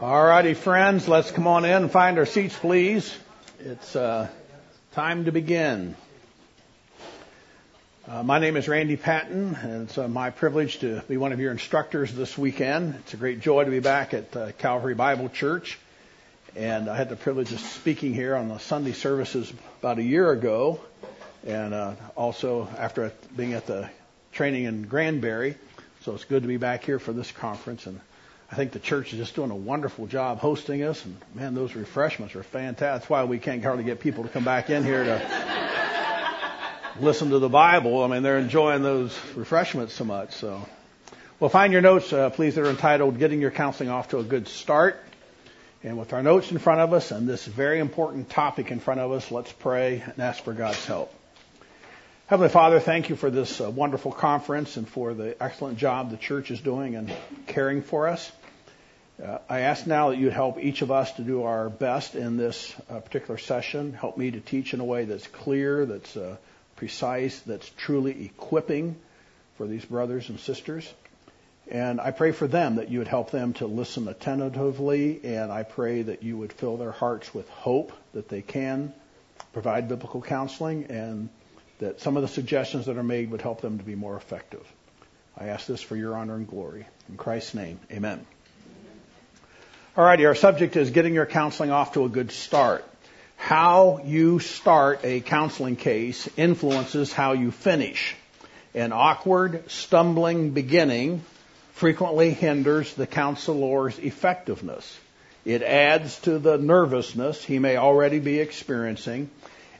All righty, friends, let's come on in and find our seats, please. It's uh, time to begin. Uh, my name is Randy Patton, and it's uh, my privilege to be one of your instructors this weekend. It's a great joy to be back at uh, Calvary Bible Church, and I had the privilege of speaking here on the Sunday services about a year ago, and uh, also after being at the training in Granbury. So it's good to be back here for this conference and I think the church is just doing a wonderful job hosting us, and man, those refreshments are fantastic. That's why we can't hardly get people to come back in here to listen to the Bible. I mean, they're enjoying those refreshments so much. So, well, find your notes, uh, please. They're entitled "Getting Your Counseling Off to a Good Start." And with our notes in front of us and this very important topic in front of us, let's pray and ask for God's help. Heavenly Father, thank you for this uh, wonderful conference and for the excellent job the church is doing in caring for us. Uh, I ask now that you'd help each of us to do our best in this uh, particular session. Help me to teach in a way that's clear, that's uh, precise, that's truly equipping for these brothers and sisters. And I pray for them that you would help them to listen attentively, and I pray that you would fill their hearts with hope that they can provide biblical counseling and that some of the suggestions that are made would help them to be more effective. I ask this for your honor and glory. In Christ's name, amen. All righty, our subject is getting your counseling off to a good start. How you start a counseling case influences how you finish. An awkward, stumbling beginning frequently hinders the counselor's effectiveness. It adds to the nervousness he may already be experiencing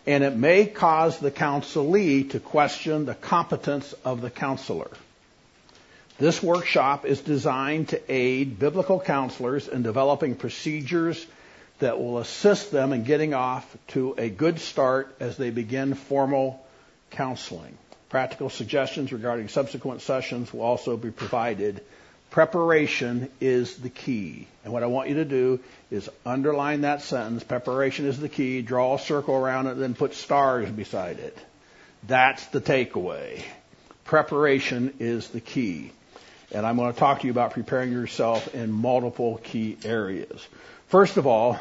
and it may cause the counselee to question the competence of the counselor. This workshop is designed to aid biblical counselors in developing procedures that will assist them in getting off to a good start as they begin formal counseling. Practical suggestions regarding subsequent sessions will also be provided Preparation is the key. And what I want you to do is underline that sentence. Preparation is the key. Draw a circle around it, then put stars beside it. That's the takeaway. Preparation is the key. And I'm going to talk to you about preparing yourself in multiple key areas. First of all,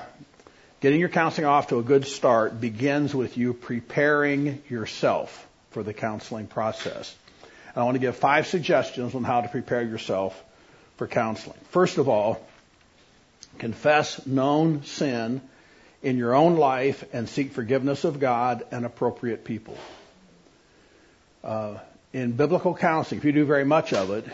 getting your counseling off to a good start begins with you preparing yourself for the counseling process. And I want to give five suggestions on how to prepare yourself for counseling. First of all, confess known sin in your own life and seek forgiveness of God and appropriate people. Uh, in biblical counseling, if you do very much of it,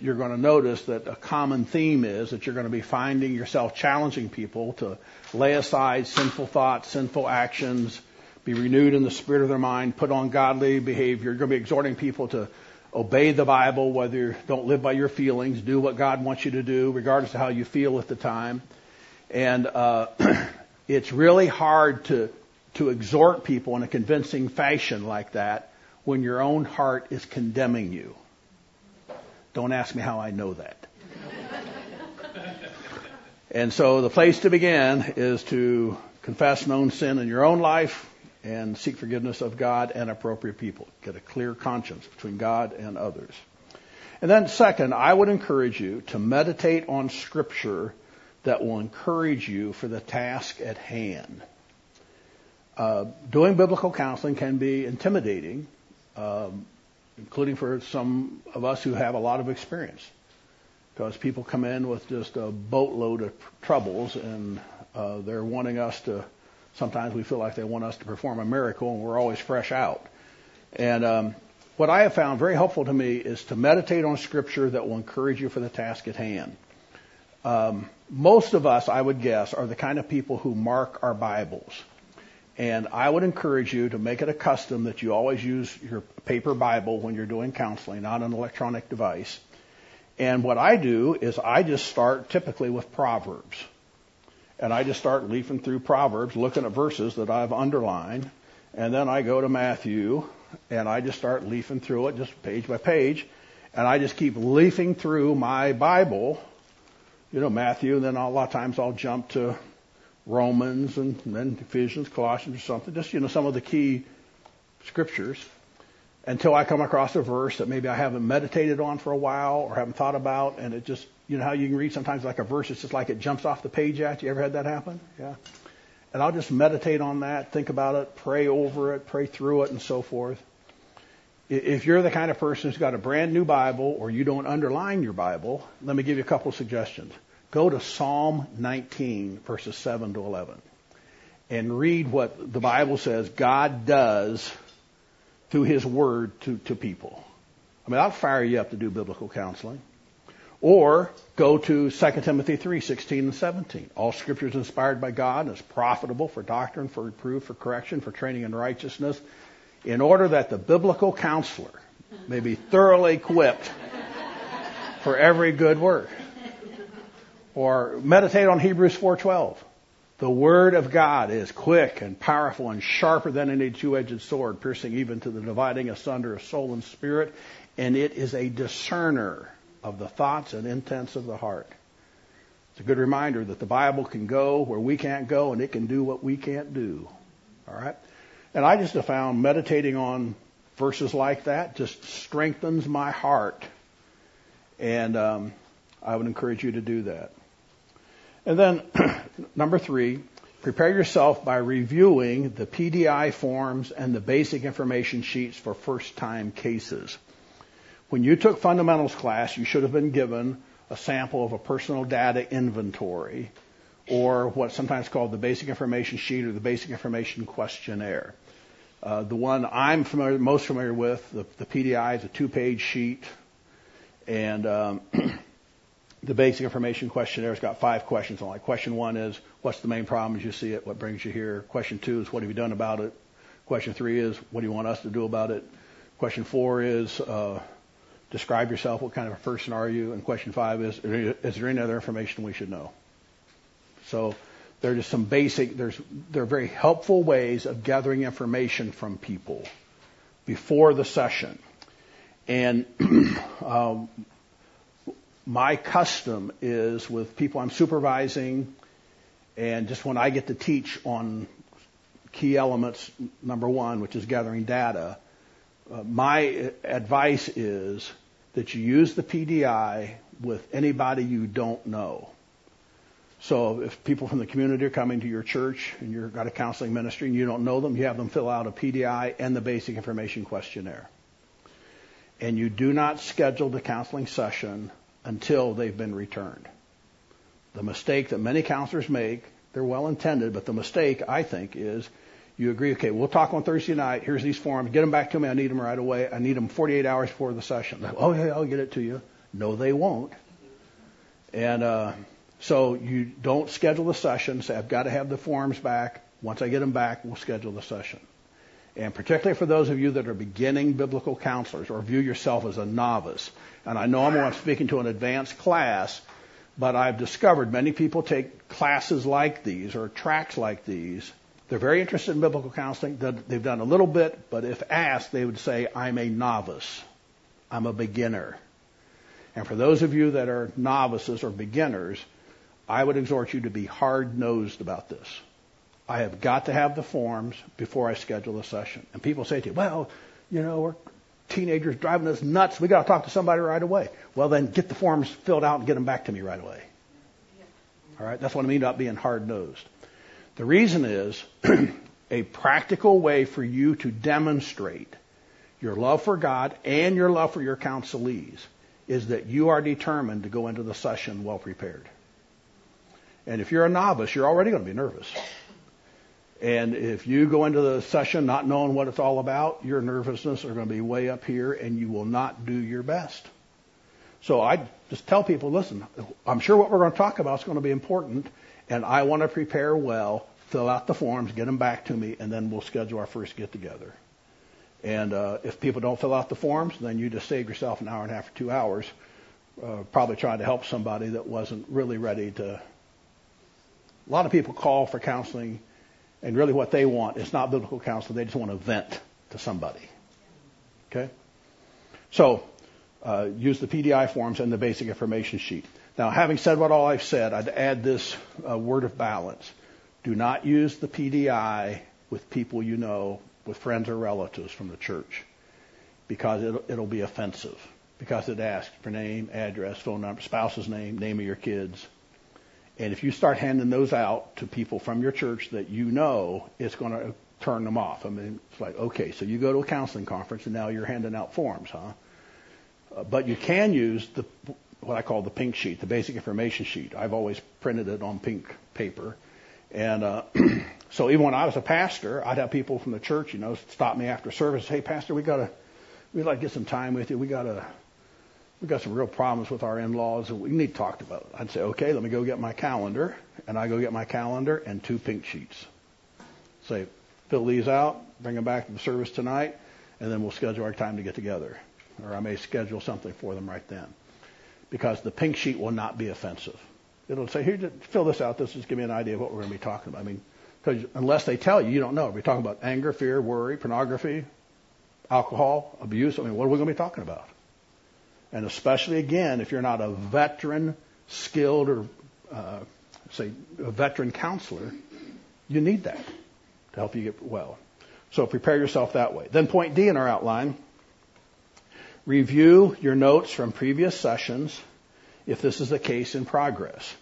you're going to notice that a common theme is that you're going to be finding yourself challenging people to lay aside sinful thoughts, sinful actions, be renewed in the spirit of their mind, put on godly behavior. You're going to be exhorting people to obey the Bible, whether don't live by your feelings, do what God wants you to do, regardless of how you feel at the time. And uh, it's really hard to to exhort people in a convincing fashion like that when your own heart is condemning you. Don't ask me how I know that. and so the place to begin is to confess known sin in your own life, and seek forgiveness of God and appropriate people. Get a clear conscience between God and others. And then second, I would encourage you to meditate on scripture that will encourage you for the task at hand. Uh, doing biblical counseling can be intimidating, um, including for some of us who have a lot of experience. Because people come in with just a boatload of troubles and uh, they're wanting us to Sometimes we feel like they want us to perform a miracle and we're always fresh out. And um, what I have found very helpful to me is to meditate on scripture that will encourage you for the task at hand. Um, most of us, I would guess, are the kind of people who mark our Bibles. And I would encourage you to make it a custom that you always use your paper Bible when you're doing counseling, not an electronic device. And what I do is I just start typically with Proverbs and I just start leafing through Proverbs, looking at verses that I've underlined, and then I go to Matthew, and I just start leafing through it, just page by page, and I just keep leafing through my Bible, you know, Matthew, and then a lot of times I'll jump to Romans and then Ephesians, Colossians, or something, just, you know, some of the key scriptures. Until I come across a verse that maybe I haven't meditated on for a while or haven't thought about, and it just You know how you can read sometimes like a verse, it's just like it jumps off the page at you. Ever had that happen? Yeah. And I'll just meditate on that, think about it, pray over it, pray through it, and so forth. If you're the kind of person who's got a brand new Bible or you don't underline your Bible, let me give you a couple of suggestions. Go to Psalm 19, verses 7 to 11, and read what the Bible says God does through His Word to, to people. I mean, I'll fire you up to do biblical counseling. Or go to 2 Timothy 3, 16 and 17. All scripture is inspired by God and is profitable for doctrine, for reproof, for correction, for training in righteousness, in order that the biblical counselor may be thoroughly equipped for every good work. Or meditate on Hebrews 4:12. The word of God is quick and powerful and sharper than any two-edged sword, piercing even to the dividing asunder of soul and spirit, and it is a discerner of the thoughts and intents of the heart. It's a good reminder that the Bible can go where we can't go and it can do what we can't do. All right? And I just have found meditating on verses like that just strengthens my heart. And um, I would encourage you to do that. And then, number three, prepare yourself by reviewing the PDI forms and the basic information sheets for first time cases. When you took fundamentals class, you should have been given a sample of a personal data inventory or what's sometimes called the basic information sheet or the basic information questionnaire. Uh, the one I'm familiar, most familiar with, the, the PDI, is a two-page sheet, and um, the basic information questionnaire has got five questions on it. Question one is, what's the main problem as you see it? What brings you here? Question two is, what have you done about it? Question three is, what do you want us to do about it? Question four is, uh, describe yourself. What kind of a person are you? And question five is, is there any other information we should know? So there are just some basic, there's, there are very helpful ways of gathering information from people before the session. And um, my custom is with people I'm supervising and just when I get to teach on key elements, number one, which is gathering data, uh, my advice is that you use the PDI with anybody you don't know. So if people from the community are coming to your church and you've got a counseling ministry and you don't know them, you have them fill out a PDI and the basic information questionnaire. And you do not schedule the counseling session until they've been returned. The mistake that many counselors make, they're well intended, but the mistake, I think, is you agree, okay, we'll talk on Thursday night. Here's these forms. Get them back to me. I need them right away. I need them 48 hours before the session. Like, oh, yeah, I'll get it to you. No, they won't. And uh, so you don't schedule the session. Say, I've got to have the forms back. Once I get them back, we'll schedule the session. And particularly for those of you that are beginning biblical counselors or view yourself as a novice. And I know I'm speaking to an advanced class, but I've discovered many people take classes like these or tracks like these they're very interested in biblical counseling. They've done a little bit, but if asked, they would say, I'm a novice. I'm a beginner. And for those of you that are novices or beginners, I would exhort you to be hard nosed about this. I have got to have the forms before I schedule a session. And people say to you, well, you know, we're teenagers driving us nuts. We got to talk to somebody right away. Well, then get the forms filled out and get them back to me right away. All right, that's what I mean about being hard nosed. The reason is a practical way for you to demonstrate your love for God and your love for your counselees is that you are determined to go into the session well prepared. And if you're a novice, you're already going to be nervous. And if you go into the session not knowing what it's all about, your nervousness are going to be way up here and you will not do your best. So I just tell people, listen, I'm sure what we're going to talk about is going to be important and I want to prepare well fill out the forms, get them back to me, and then we'll schedule our first get together. And uh, if people don't fill out the forms, then you just save yourself an hour and a half or two hours, uh, probably trying to help somebody that wasn't really ready to. A lot of people call for counseling, and really what they want is not biblical counseling. They just want to vent to somebody. Okay? So, uh, use the PDI forms and the basic information sheet. Now, having said what all I've said, I'd add this uh, word of balance. Do not use the PDI with people you know, with friends or relatives from the church, because it'll, it'll be offensive. because it asks for name, address, phone number, spouse's name, name of your kids. And if you start handing those out to people from your church that you know, it's going to turn them off. I mean, it's like, okay, so you go to a counseling conference and now you're handing out forms, huh? Uh, but you can use the what I call the pink sheet, the basic information sheet. I've always printed it on pink paper. And uh, so even when I was a pastor, I'd have people from the church, you know, stop me after service. Hey, pastor, we gotta, we'd like to get some time with you. We gotta, we got some real problems with our in-laws, and we need to talk about it. I'd say, okay, let me go get my calendar, and I go get my calendar and two pink sheets. Say, fill these out, bring them back to the service tonight, and then we'll schedule our time to get together. Or I may schedule something for them right then because the pink sheet will not be offensive. It'll say, here, fill this out. This is give me an idea of what we're going to be talking about. I mean, because unless they tell you, you don't know. Are We're talking about anger, fear, worry, pornography, alcohol, abuse. I mean, what are we going to be talking about? And especially again, if you're not a veteran, skilled, or uh, say a veteran counselor, you need that to help you get well. So prepare yourself that way. Then point D in our outline Review your notes from previous sessions if this is the case in progress.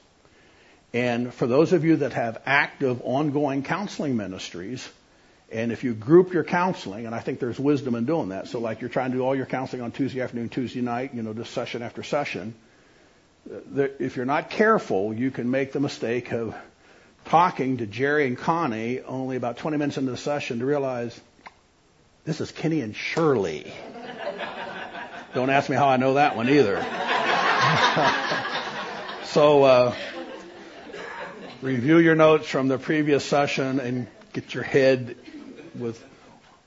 And for those of you that have active, ongoing counseling ministries, and if you group your counseling, and I think there's wisdom in doing that, so like you're trying to do all your counseling on Tuesday afternoon, Tuesday night, you know, just session after session, if you're not careful, you can make the mistake of talking to Jerry and Connie only about 20 minutes into the session to realize this is Kenny and Shirley. Don't ask me how I know that one either. so, uh, review your notes from the previous session and get your head with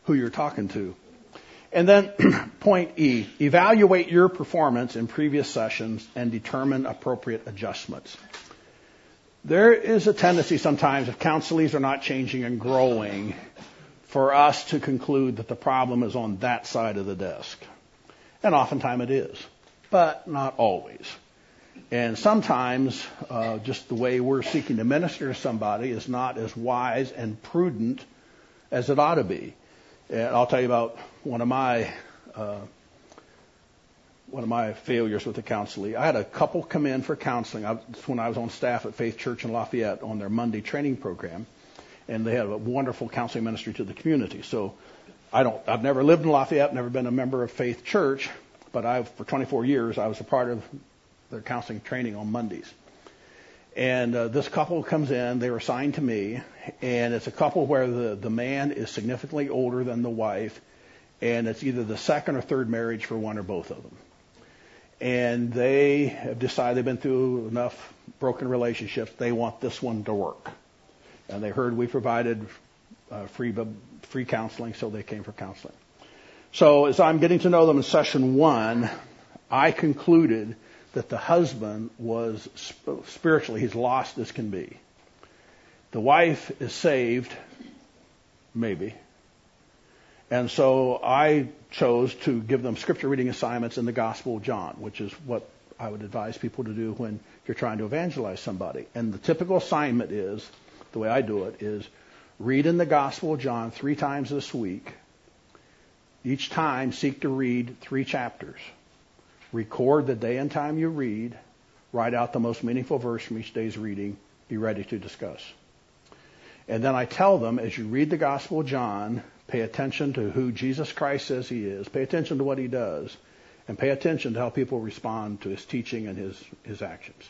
who you're talking to. And then point E, evaluate your performance in previous sessions and determine appropriate adjustments. There is a tendency sometimes if counselees are not changing and growing for us to conclude that the problem is on that side of the desk. And oftentimes it is, but not always. And sometimes uh, just the way we're seeking to minister to somebody is not as wise and prudent as it ought to be. And I'll tell you about one of my uh, one of my failures with the counseling. I had a couple come in for counseling. I, when I was on staff at Faith Church in Lafayette on their Monday training program, and they had a wonderful counseling ministry to the community. So I don't, I've never lived in Lafayette, never been a member of Faith Church, but I've, for 24 years, I was a part of their counseling training on Mondays. And uh, this couple comes in, they were assigned to me, and it's a couple where the, the man is significantly older than the wife, and it's either the second or third marriage for one or both of them. And they have decided they've been through enough broken relationships, they want this one to work. And they heard we provided uh, free free counseling, so they came for counseling. So as I'm getting to know them in session one, I concluded that the husband was spiritually, he's lost as can be. The wife is saved, maybe. And so I chose to give them scripture reading assignments in the Gospel of John, which is what I would advise people to do when you're trying to evangelize somebody. And the typical assignment is, the way I do it, is Read in the Gospel of John three times this week. Each time, seek to read three chapters. Record the day and time you read. Write out the most meaningful verse from each day's reading. Be ready to discuss. And then I tell them, as you read the Gospel of John, pay attention to who Jesus Christ says he is. Pay attention to what he does. And pay attention to how people respond to his teaching and his, his actions.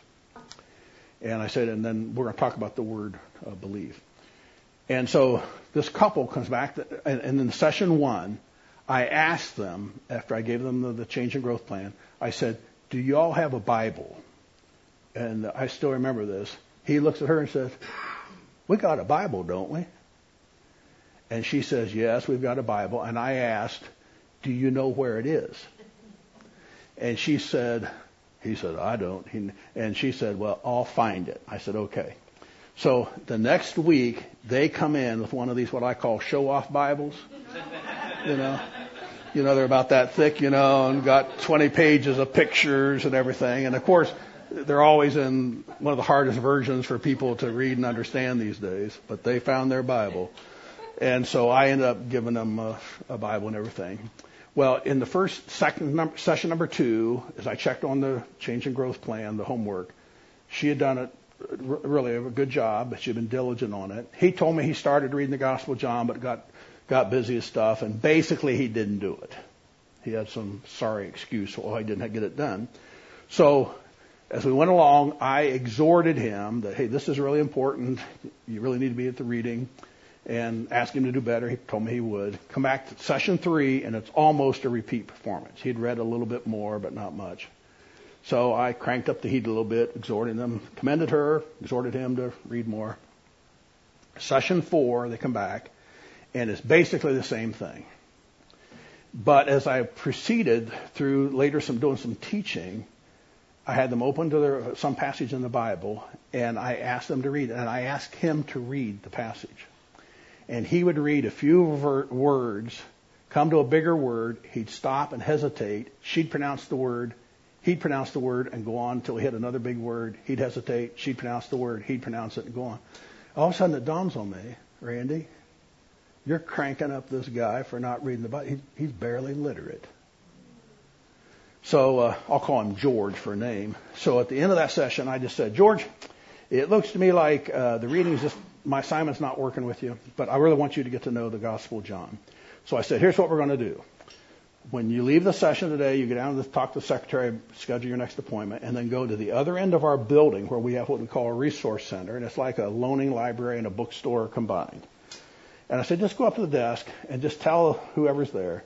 And I said, and then we're going to talk about the word uh, believe. And so this couple comes back, and, and in session one, I asked them, after I gave them the, the change and growth plan, I said, Do you all have a Bible? And I still remember this. He looks at her and says, We got a Bible, don't we? And she says, Yes, we've got a Bible. And I asked, Do you know where it is? And she said, He said, I don't. He, and she said, Well, I'll find it. I said, Okay. So the next week, they come in with one of these what I call show-off Bibles. You know, you know they're about that thick, you know, and got 20 pages of pictures and everything. And of course, they're always in one of the hardest versions for people to read and understand these days. But they found their Bible, and so I ended up giving them a, a Bible and everything. Well, in the first second session number two, as I checked on the change and growth plan, the homework, she had done it really a good job. But she'd been diligent on it. He told me he started reading the Gospel of John, but got got busy with stuff, and basically he didn't do it. He had some sorry excuse why he didn't get it done. So as we went along, I exhorted him that, hey, this is really important. You really need to be at the reading and asked him to do better. He told me he would. Come back to session three, and it's almost a repeat performance. He'd read a little bit more, but not much. So I cranked up the heat a little bit, exhorting them, commended her, exhorted him to read more. Session four, they come back, and it's basically the same thing. But as I proceeded through later some doing some teaching, I had them open to their, some passage in the Bible, and I asked them to read, and I asked him to read the passage. And he would read a few ver- words, come to a bigger word, he'd stop and hesitate, she'd pronounce the word, he'd pronounce the word and go on until he hit another big word, he'd hesitate, she'd pronounce the word, he'd pronounce it and go on. All of a sudden it dawns on me, Randy, you're cranking up this guy for not reading the Bible. He's barely literate. So uh, I'll call him George for a name. So at the end of that session, I just said, George, it looks to me like uh, the reading's just my assignment's not working with you, but I really want you to get to know the Gospel of John. So I said, here's what we're going to do. When you leave the session today, you get down to talk to the secretary, schedule your next appointment, and then go to the other end of our building where we have what we call a resource center, and it's like a loaning library and a bookstore combined. And I said, just go up to the desk and just tell whoever's there,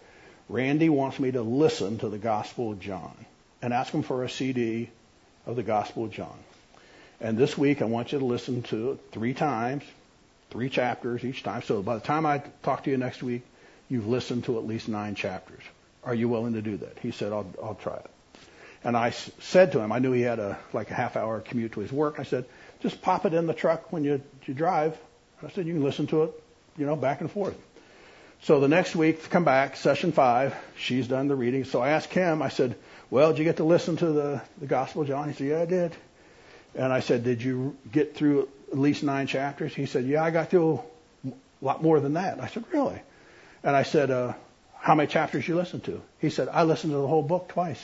Randy wants me to listen to the Gospel of John and ask him for a CD of the Gospel of John. And this week I want you to listen to it three times, three chapters each time. So by the time I talk to you next week, you've listened to at least nine chapters. Are you willing to do that? He said, I'll, I'll try it. And I said to him, I knew he had a like a half hour commute to his work. I said, just pop it in the truck when you, you drive. I said, you can listen to it, you know, back and forth. So the next week, come back, session five, she's done the reading. So I asked him, I said, well, did you get to listen to the, the Gospel of John? He said, yeah, I did. And I said, did you get through at least nine chapters? He said, yeah, I got through a lot more than that. I said, really? And I said, uh, how many chapters you listen to? He said, I listened to the whole book twice.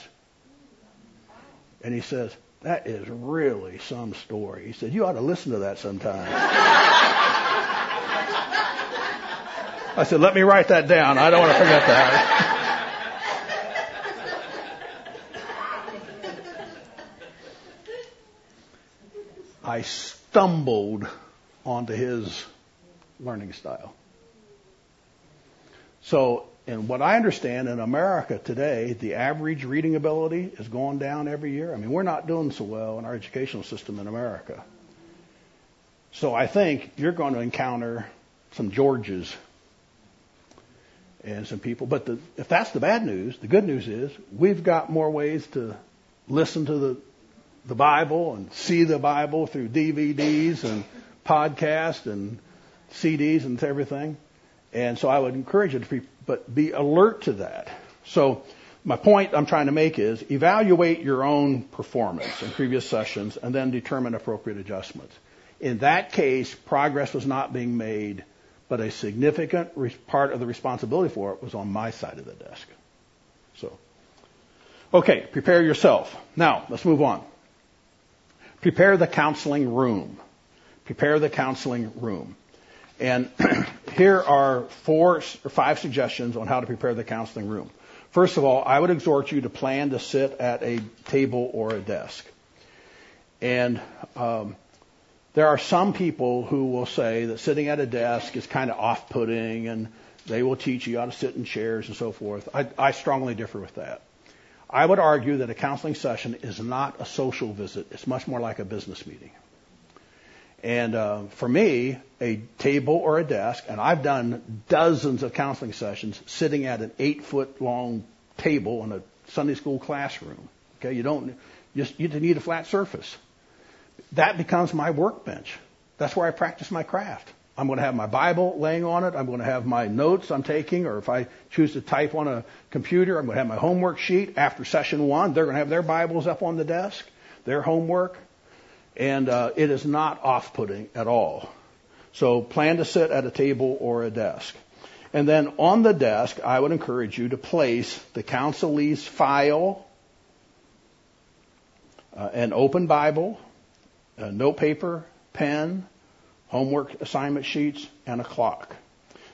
And he says, that is really some story. He said, you ought to listen to that sometime. I said, let me write that down. I don't want to forget that. I stumbled onto his learning style. So, in what I understand in America today, the average reading ability is going down every year. I mean, we're not doing so well in our educational system in America. So I think you're going to encounter some Georges and some people. But the, if that's the bad news, the good news is we've got more ways to listen to the the Bible and see the Bible through DVDs and podcasts and CDs and everything. And so I would encourage you to be, but be alert to that. So my point I'm trying to make is evaluate your own performance in previous sessions and then determine appropriate adjustments. In that case, progress was not being made but a significant re- part of the responsibility for it was on my side of the desk. So, okay, prepare yourself. Now, let's move on. Prepare the counseling room. Prepare the counseling room. And here are four or five suggestions on how to prepare the counseling room. First of all, I would exhort you to plan to sit at a table or a desk. And um, there are some people who will say that sitting at a desk is kind of off-putting and they will teach you how to sit in chairs and so forth. I, I strongly differ with that. I would argue that a counseling session is not a social visit. It's much more like a business meeting. And uh, for me, a table or a desk, and I've done dozens of counseling sessions sitting at an eight foot long table in a Sunday school classroom. Okay, you don't just you need a flat surface that becomes my workbench. That's where I practice my craft. I'm going to have my Bible laying on it. I'm going to have my notes I'm taking, or if I choose to type on a computer, I'm going to have my homework sheet. After session one, they're going to have their Bibles up on the desk, their homework, and uh, it is not off-putting at all. So plan to sit at a table or a desk. And then on the desk, I would encourage you to place the counselee's file, uh, an open Bible, a note paper, pen, homework assignment sheets, and a clock.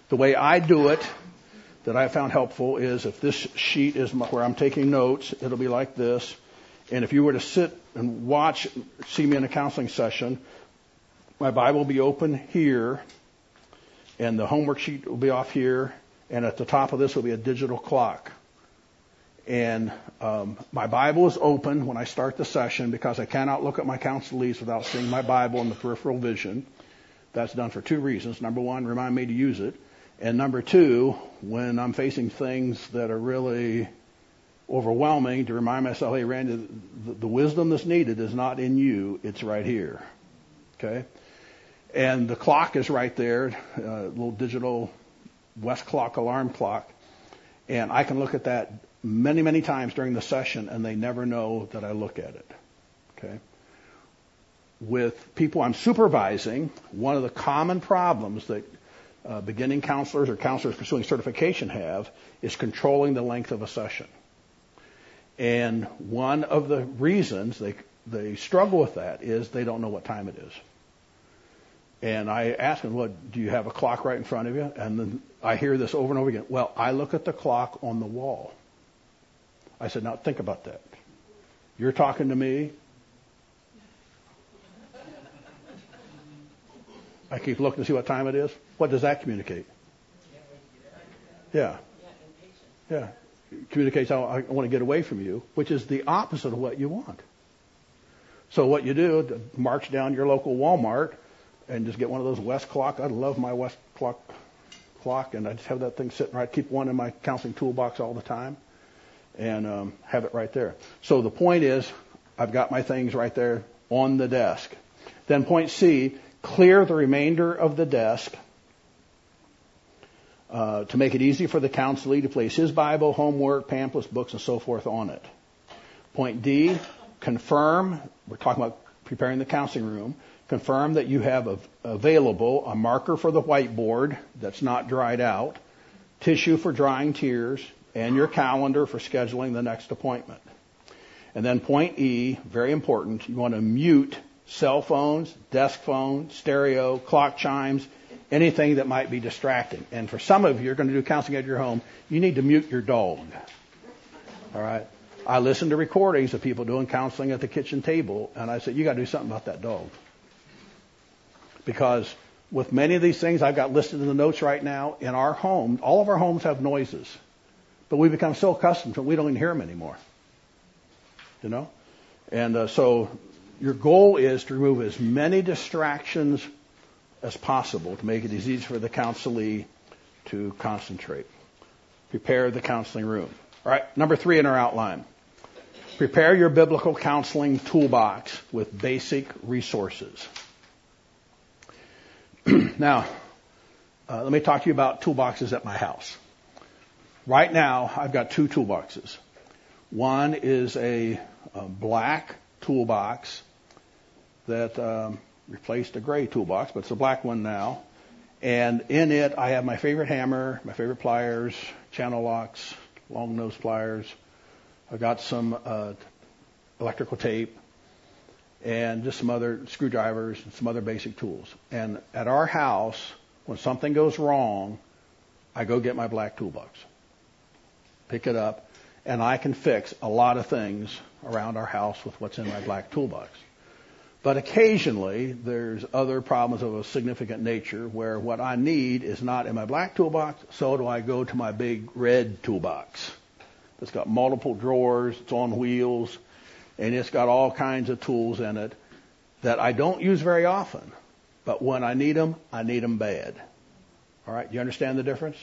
The way I do it that I found helpful is if this sheet is where I'm taking notes, it'll be like this. And if you were to sit and watch, see me in a counseling session, my Bible will be open here, and the homework sheet will be off here, and at the top of this will be a digital clock. And um, my Bible is open when I start the session because I cannot look at my counselees without seeing my Bible in the peripheral vision. That's done for two reasons. Number one, remind me to use it. And number two, when I'm facing things that are really overwhelming, to remind myself, hey, Randy, the, the wisdom that's needed is not in you, it's right here. Okay? And the clock is right there, a uh, little digital West clock alarm clock. And I can look at that many, many times during the session and they never know that I look at it. Okay? With people I'm supervising, one of the common problems that uh, beginning counselors or counselors pursuing certification have is controlling the length of a session. And one of the reasons they they struggle with that is they don't know what time it is. And I ask them, "What do you have a clock right in front of you?" And then I hear this over and over again. Well, I look at the clock on the wall. I said, "Now think about that. You're talking to me. I keep looking to see what time it is. What does that communicate? Yeah. Yeah. Communicates I want to get away from you, which is the opposite of what you want. So what you do, march down your local Walmart and just get one of those West clock. I love my West clock clock, and I just have that thing sitting right. Keep one in my counseling toolbox all the time, and um, have it right there. So the point is, I've got my things right there on the desk. Then point C, clear the remainder of the desk uh, to make it easy for the counselee to place his Bible, homework, pamphlets, books, and so forth on it. Point D, confirm, we're talking about preparing the counseling room, confirm that you have available a marker for the whiteboard that's not dried out, tissue for drying tears, and your calendar for scheduling the next appointment. And then point E, very important, you want to mute cell phones, desk phones, stereo, clock chimes, anything that might be distracting. And for some of you, you're going to do counseling at your home, you need to mute your dog. All right? I listen to recordings of people doing counseling at the kitchen table, and I said, you got to do something about that dog. Because with many of these things I've got listed in the notes right now, in our home, all of our homes have noises. But we become so accustomed to them, we don't even hear them anymore. You know? And uh, so your goal is to remove as many distractions as possible to make it as easy for the counselee to concentrate. Prepare the counseling room. All right, number three in our outline. Prepare your biblical counseling toolbox with basic resources. now, uh, let me talk to you about toolboxes at my house. Right now, I've got two toolboxes. One is a, a black toolbox that um, replaced a gray toolbox, but it's a black one now. And in it, I have my favorite hammer, my favorite pliers, channel locks, long nose pliers. I've got some uh, electrical tape and just some other screwdrivers and some other basic tools. And at our house, when something goes wrong, I go get my black toolbox, pick it up, and I can fix a lot of things around our house with what's in my black toolbox. But occasionally, there's other problems of a significant nature where what I need is not in my black toolbox, so do I go to my big red toolbox. It's got multiple drawers, it's on wheels, and it's got all kinds of tools in it that I don't use very often. But when I need them, I need them bad. All right, do you understand the difference?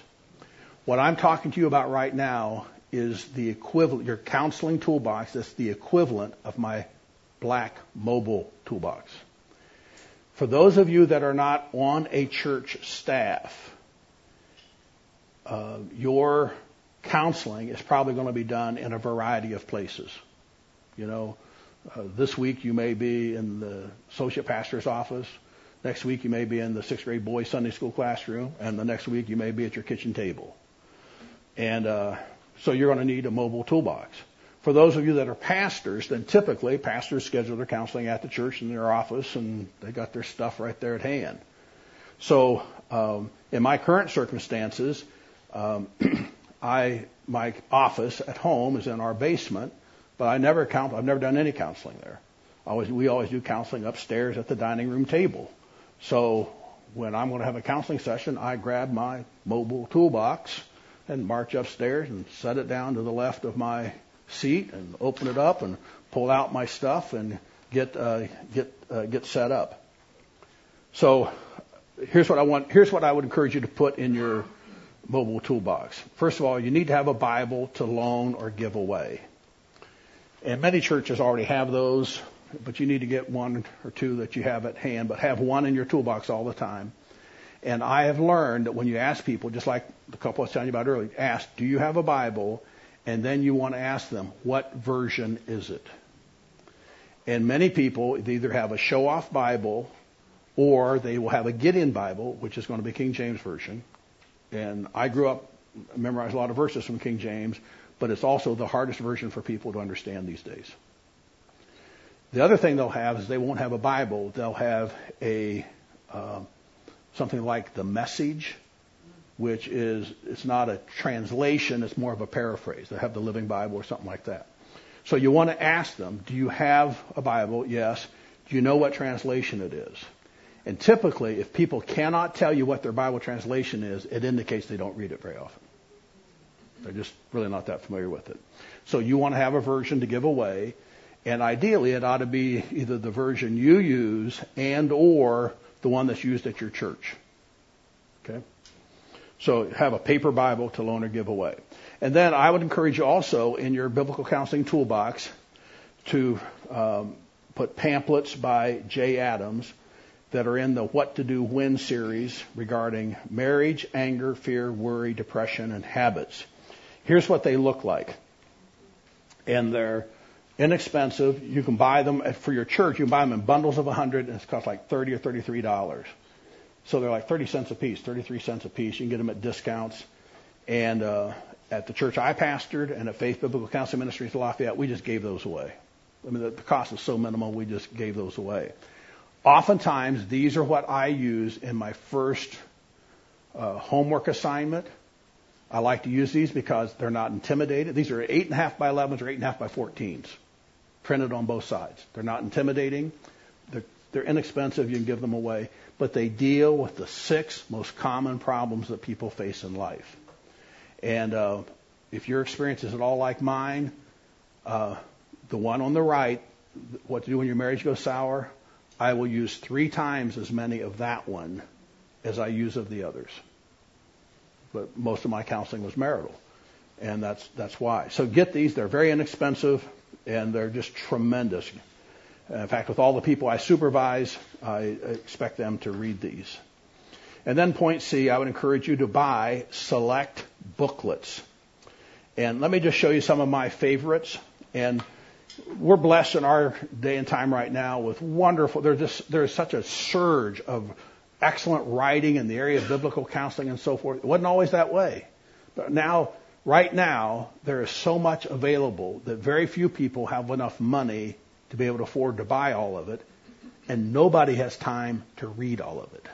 What I'm talking to you about right now is the equivalent, your counseling toolbox that's the equivalent of my black mobile toolbox. For those of you that are not on a church staff, uh, your counseling is probably going to be done in a variety of places. You know, uh, this week you may be in the associate pastor's office. Next week you may be in the sixth grade boys Sunday school classroom, and the next week you may be at your kitchen table. And uh, so you're going to need a mobile toolbox. For those of you that are pastors, then typically pastors schedule their counseling at the church in their office, and they got their stuff right there at hand. So um, in my current circumstances, um, I my office at home is in our basement, but I never count. I've never done any counseling there. Always, we always do counseling upstairs at the dining room table. So when I'm going to have a counseling session, I grab my mobile toolbox and march upstairs and set it down to the left of my seat and open it up and pull out my stuff and get uh, get uh, get set up. So here's what I want. Here's what I would encourage you to put in your mobile toolbox. First of all, you need to have a Bible to loan or give away. And many churches already have those but you need to get one or two that you have at hand, but have one in your toolbox all the time. And I have learned that when you ask people, just like the couple I was telling you about earlier, ask, do you have a Bible? And then you want to ask them, what version is it? And many people either have a show off Bible or they will have a Gideon Bible, which is going to be King James Version. And I grew up, memorized a lot of verses from King James, but it's also the hardest version for people to understand these days. The other thing they'll have is they won't have a Bible. They'll have a uh, something like the Message, which is it's not a translation; it's more of a paraphrase. They have the Living Bible or something like that. So you want to ask them, do you have a Bible? Yes. Do you know what translation it is? And typically, if people cannot tell you what their Bible translation is, it indicates they don't read it very often. They're just really not that familiar with it. So you want to have a version to give away. And ideally, it ought to be either the version you use and or the one that's used at your church. Okay? So have a paper Bible to loan or give away. And then I would encourage you also in your biblical counseling toolbox to um, put pamphlets by Jay Adams that are in the What to Do When series regarding marriage, anger, fear, worry, depression, and habits. Here's what they look like. And they're inexpensive. You can buy them for your church. You can buy them in bundles of 100, and it's cost like 30 or 33 dollars. So they're like 30 cents a piece, 33 cents a piece. You can get them at discounts. And uh, at the church I pastored and at Faith Biblical Counseling Ministries Lafayette, we just gave those away. I mean, the cost is so minimal, we just gave those away. Oftentimes, these are what I use in my first uh, homework assignment. I like to use these because they're not intimidated. These are 8.5 by 11s or 8.5 by 14s printed on both sides. They're not intimidating. They're, inexpensive. You can give them away. But they deal with the six most common problems that people face in life. And uh, if your experience is at all like mine, uh, the one on the right, what to do when your marriage goes sour, I will use three times as many of that one as I use of the others. But most of my counseling was marital. And that's, that's why. So get these. They're very inexpensive and they're just tremendous. Uh, in fact, with all the people I supervise, I expect them to read these. And then point C, I would encourage you to buy select booklets. And let me just show you some of my favorites. And we're blessed in our day and time right now with wonderful, there's, just, there's such a surge of excellent writing in the area of biblical counseling and so forth. It wasn't always that way. But now right now, there is so much available that very few people have enough money to be able to afford to buy all of it, and nobody has time to read all of it.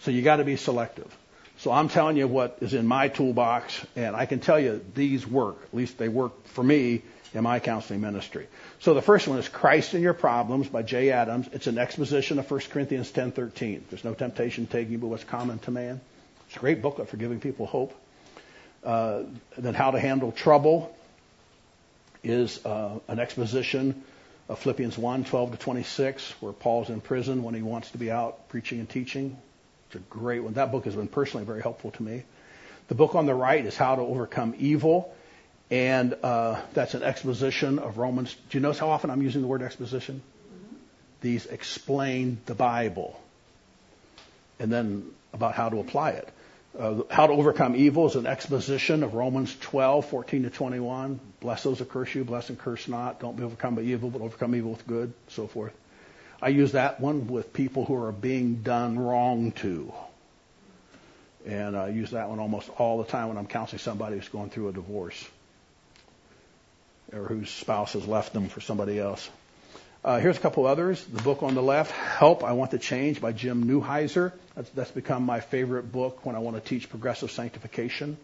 So you got to be selective. So I'm telling you what is in my toolbox, and I can tell you these work. At least they work for me in my counseling ministry. So the first one is Christ in Your Problems by Jay Adams. It's an exposition of 1 Corinthians 10:13. There's no temptation taking you but what's common to man. It's a great booklet for giving people hope. Uh, then how to handle trouble is uh, an exposition Philippians 1, 12 to 26, where Paul's in prison when he wants to be out preaching and teaching. It's a great one. That book has been personally very helpful to me. The book on the right is How to Overcome Evil, and uh, that's an exposition of Romans. Do you notice how often I'm using the word exposition? Mm-hmm. These explain the Bible, and then about how to apply it. Uh, how to overcome evil is an exposition of Romans 12, 14 to 21. Bless those that curse you, bless and curse not. Don't be overcome by evil, but overcome evil with good, so forth. I use that one with people who are being done wrong to. And I use that one almost all the time when I'm counseling somebody who's going through a divorce or whose spouse has left them for somebody else. Uh, here's a couple others. The book on the left, Help, I Want to Change by Jim Newheiser. That's, that's become my favorite book when I want to teach progressive sanctification.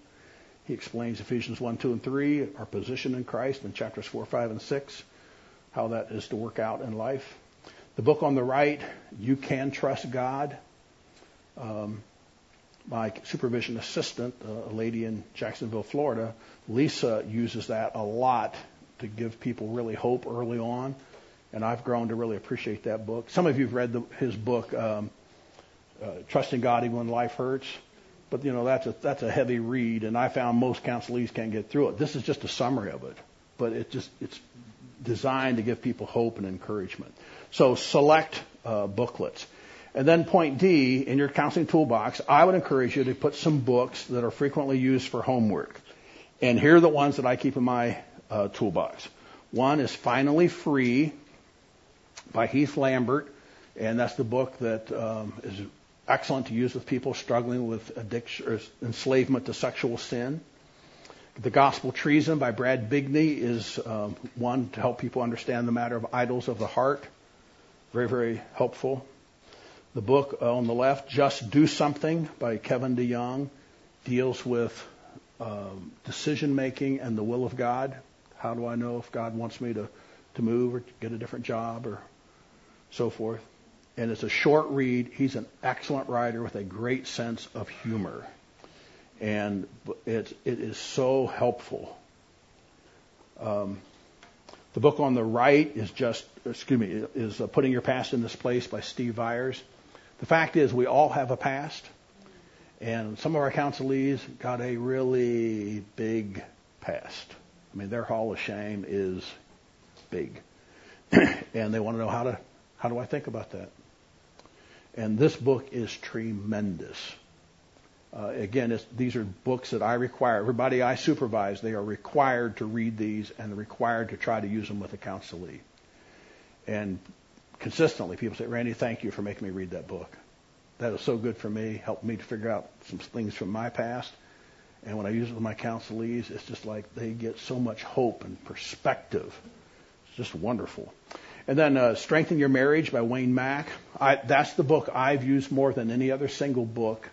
He explains Ephesians 1, 2, and 3, our position in Christ in chapters 4, 5, and 6, how that is to work out in life. The book on the right, You Can Trust God. Um, my supervision assistant, uh, a lady in Jacksonville, Florida, Lisa uses that a lot to give people really hope early on. And I've grown to really appreciate that book. Some of you have read the, his book, um, uh, Trusting God Even When Life Hurts. But, you know, that's a, that's a heavy read, and I found most counselees can't get through it. This is just a summary of it. But it just, it's designed to give people hope and encouragement. So select uh, booklets. And then point D, in your counseling toolbox, I would encourage you to put some books that are frequently used for homework. And here are the ones that I keep in my uh, toolbox. One is Finally Free by Heath Lambert, and that's the book that um, is excellent to use with people struggling with addiction or enslavement to sexual sin. The Gospel Treason by Brad Bigney is um, one to help people understand the matter of idols of the heart. Very, very helpful. The book on the left, Just Do Something by Kevin DeYoung, deals with um, decision making and the will of God. How do I know if God wants me to, to move or get a different job or so forth? And it's a short read. He's an excellent writer with a great sense of humor. And it, it is so helpful. Um, the book on the right is just, excuse me, is uh, Putting Your Past in Its Place by Steve Viars. The fact is, we all have a past, and some of our counselees got a really big past. I mean, their hall of shame is big, and they want to know how to how do I think about that. And this book is tremendous. Uh, again, these are books that I require. Everybody I supervise, they are required to read these and required to try to use them with a counselee. And consistently people say, Randy, thank you for making me read that book. That was so good for me, helped me to figure out some things from my past. And when I use it with my counselees, it's just like they get so much hope and perspective. It's just wonderful. And then uh, Strengthen Your Marriage by Wayne Mack. I, that's the book I've used more than any other single book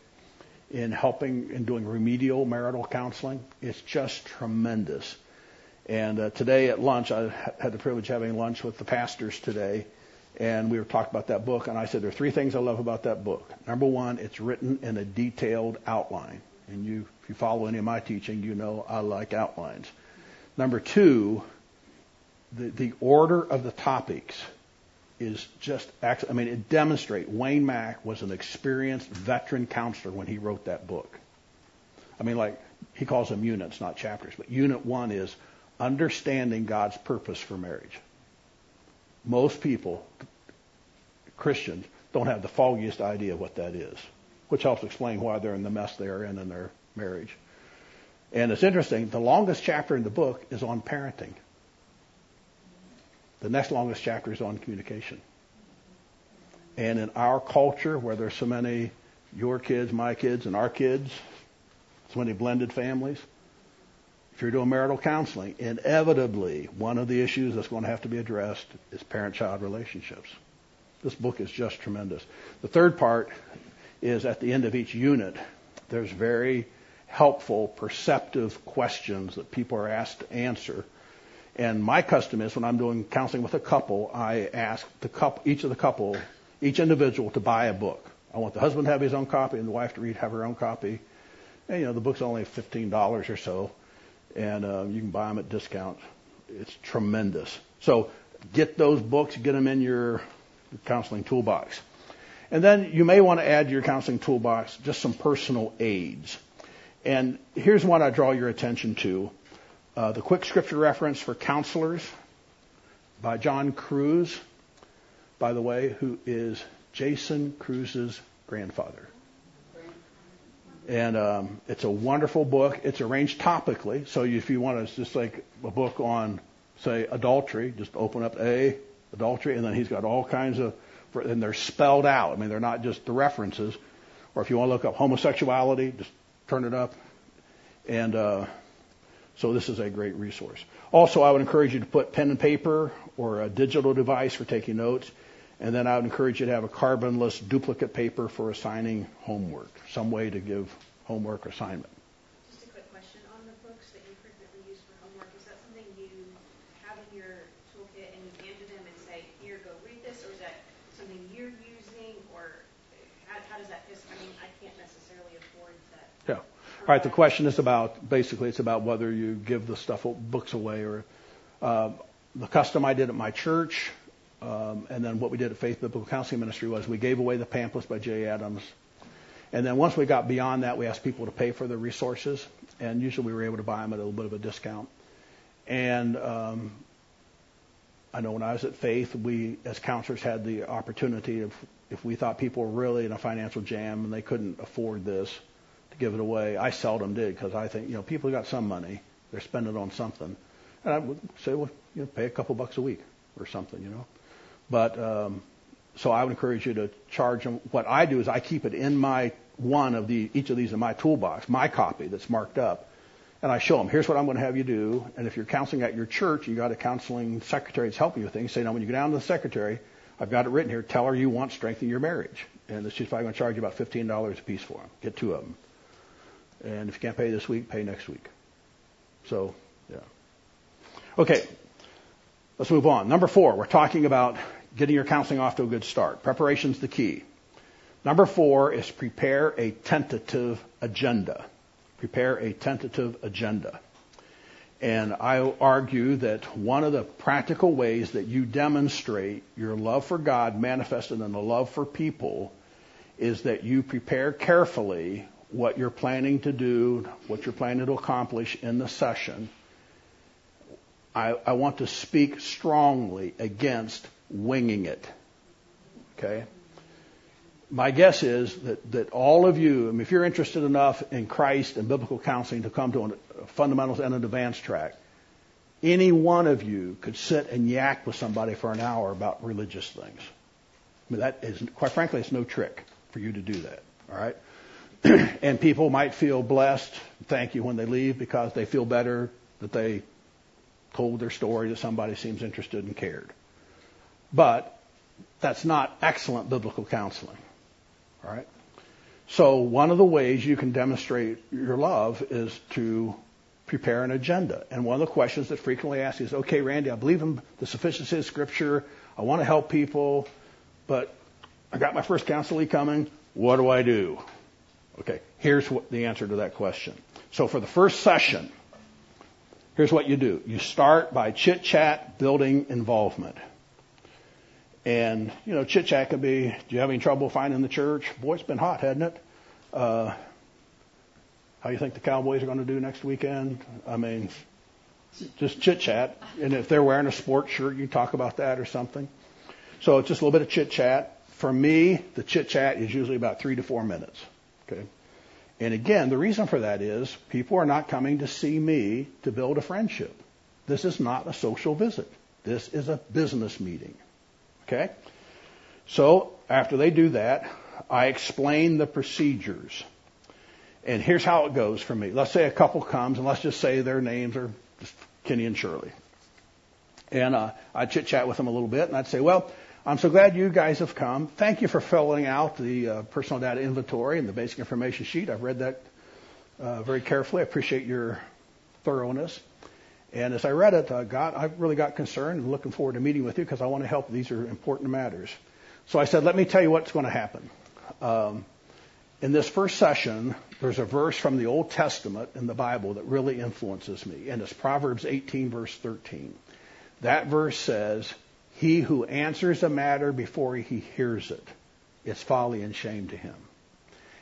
in helping in doing remedial marital counseling. It's just tremendous. And uh, today at lunch, I had the privilege of having lunch with the pastors today, and we were talking about that book, and I said there are three things I love about that book. Number one, it's written in a detailed outline, and you, if you follow any of my teaching, you know I like outlines. Number two, the, the order of the topics is just, I mean, it demonstrates Wayne Mack was an experienced veteran counselor when he wrote that book. I mean, like, he calls them units, not chapters, but unit one is understanding God's purpose for marriage. Most people, Christians, don't have the foggiest idea what that is, which helps explain why they're in the mess they are in in their marriage. And it's interesting, the longest chapter in the book is on parenting. The next longest chapter is on communication. And in our culture, where there's so many your kids, my kids, and our kids, so many blended families, if you're doing marital counseling, inevitably one of the issues that's going to have to be addressed is parent-child relationships. This book is just tremendous. The third part is at the end of each unit, there's very helpful, perceptive questions that people are asked to answer and my custom is when I'm doing counseling with a couple, I ask the couple, each of the couple, each individual to buy a book. I want the husband to have his own copy and the wife to read have her own copy. And you know the book's only fifteen dollars or so, and uh, you can buy them at discount. It's tremendous. So get those books, get them in your counseling toolbox. And then you may want to add to your counseling toolbox just some personal aids. And here's one I draw your attention to. Uh, the quick scripture reference for counselors by John Kruis, by the way, who is Jason Kruis's grandfather. And um, it's a wonderful book. It's arranged topically, so if you want to just like a book on, say, adultery, just open up A, adultery, and then he's got all kinds of and they're spelled out. I mean, they're not just the references. Or if you want to look up homosexuality, just turn it up. And uh, so this is a great resource. Also, I would encourage you to put pen and paper or a digital device for taking notes. And then I would encourage you to have a carbonless duplicate paper for assigning homework, some way to give homework assignment. Just a quick question on the books that you frequently use for homework. Is that something you have in your toolkit and you hand to them and say, "Here, go read this," or is that something you're using, or how, how does that? Because I mean, I can't necessarily afford that. Yeah. All right. The question is about basically it's about whether you give the stuff books away or uh, the custom I did at my church um, and then what we did at Faith Biblical Counseling Ministry was we gave away the pamphlets by Jay Adams. And then once we got beyond that, we asked people to pay for the resources. And usually we were able to buy them at a little bit of a discount. And um, I know when I was at Faith, we as counselors had the opportunity of if we thought people were really in a financial jam and they couldn't afford this give it away. I seldom did because I think you know people got some money, they're spending it on something, and I would say, well, you know, pay a couple bucks a week or something, you know. But um, so I would encourage you to charge them. What I do is I keep it in my one of the each of these in my toolbox, my copy that's marked up, and I show them. Here's what I'm going to have you do. And if you're counseling at your church, you got a counseling secretary that's helping you with things. Say now when you go down to the secretary, I've got it written here. Tell her you want strengthen your marriage, and she's probably going to charge you about fifteen dollars a piece for them. Get two of them. And if you can't pay this week, pay next week. So, yeah. Okay, let's move on. Number four, we're talking about getting your counseling off to a good start. Preparation's the key. Number four is prepare a tentative agenda. Prepare a tentative agenda. And I argue that one of the practical ways that you demonstrate your love for God manifested in the love for people is that you prepare carefully what you're planning to do, what you're planning to accomplish in the session. I, I want to speak strongly against winging it. Okay? My guess is that, that all of you, I mean, if you're interested enough in Christ and biblical counseling to come to a fundamentals and an advanced track, any one of you could sit and yak with somebody for an hour about religious things. I mean, that is, quite frankly, it's no trick for you to do that. All right? and people might feel blessed, thank you when they leave because they feel better that they told their story that somebody seems interested and cared. But that's not excellent biblical counseling. All right? So one of the ways you can demonstrate your love is to prepare an agenda. And one of the questions that frequently asked is, okay, Randy, I believe in the sufficiency of Scripture. I want to help people, but I got my first counselee coming. What do I do? Okay, here's what the answer to that question. So for the first session, here's what you do. You start by chit chat, building involvement. And, you know, chit chat could be, do you have any trouble finding the church? Boy, it's been hot, hasn't it? Uh, how you think the Cowboys are going to do next weekend? I mean, just chit chat. And if they're wearing a sports shirt, you talk about that or something. So it's just a little bit of chit chat. For me, the chit chat is usually about three to four minutes. Okay. And again, the reason for that is people are not coming to see me to build a friendship. This is not a social visit. This is a business meeting. Okay? So after they do that, I explain the procedures. And here's how it goes for me. Let's say a couple comes, and let's just say their names are Kenny and Shirley. And uh, I'd chit chat with them a little bit, and I'd say, well, I'm so glad you guys have come. Thank you for filling out the uh, personal data inventory and the basic information sheet. I've read that uh, very carefully. I appreciate your thoroughness. And as I read it, uh, God, I really got concerned and looking forward to meeting with you because I want to help. These are important matters. So I said, let me tell you what's going to happen. Um, in this first session, there's a verse from the Old Testament in the Bible that really influences me, and it's Proverbs 18, verse 13. That verse says, He who answers a matter before he hears it, it's folly and shame to him.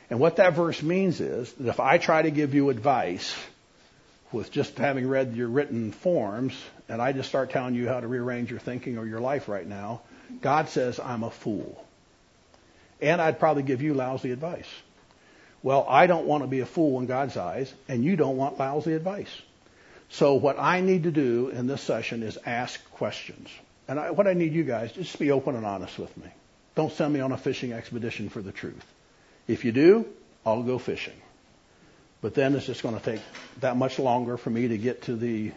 And what that verse means is that if I try to give you advice with just having read your written forms, and I just start telling you how to rearrange your thinking or your life right now, God says I'm a fool. And I'd probably give you lousy advice. Well, I don't want to be a fool in God's eyes, and you don't want lousy advice. So what I need to do in this session is ask questions. And I, what I need you guys, just be open and honest with me. don't send me on a fishing expedition for the truth. If you do, I'll go fishing. But then it's just going to take that much longer for me to get to the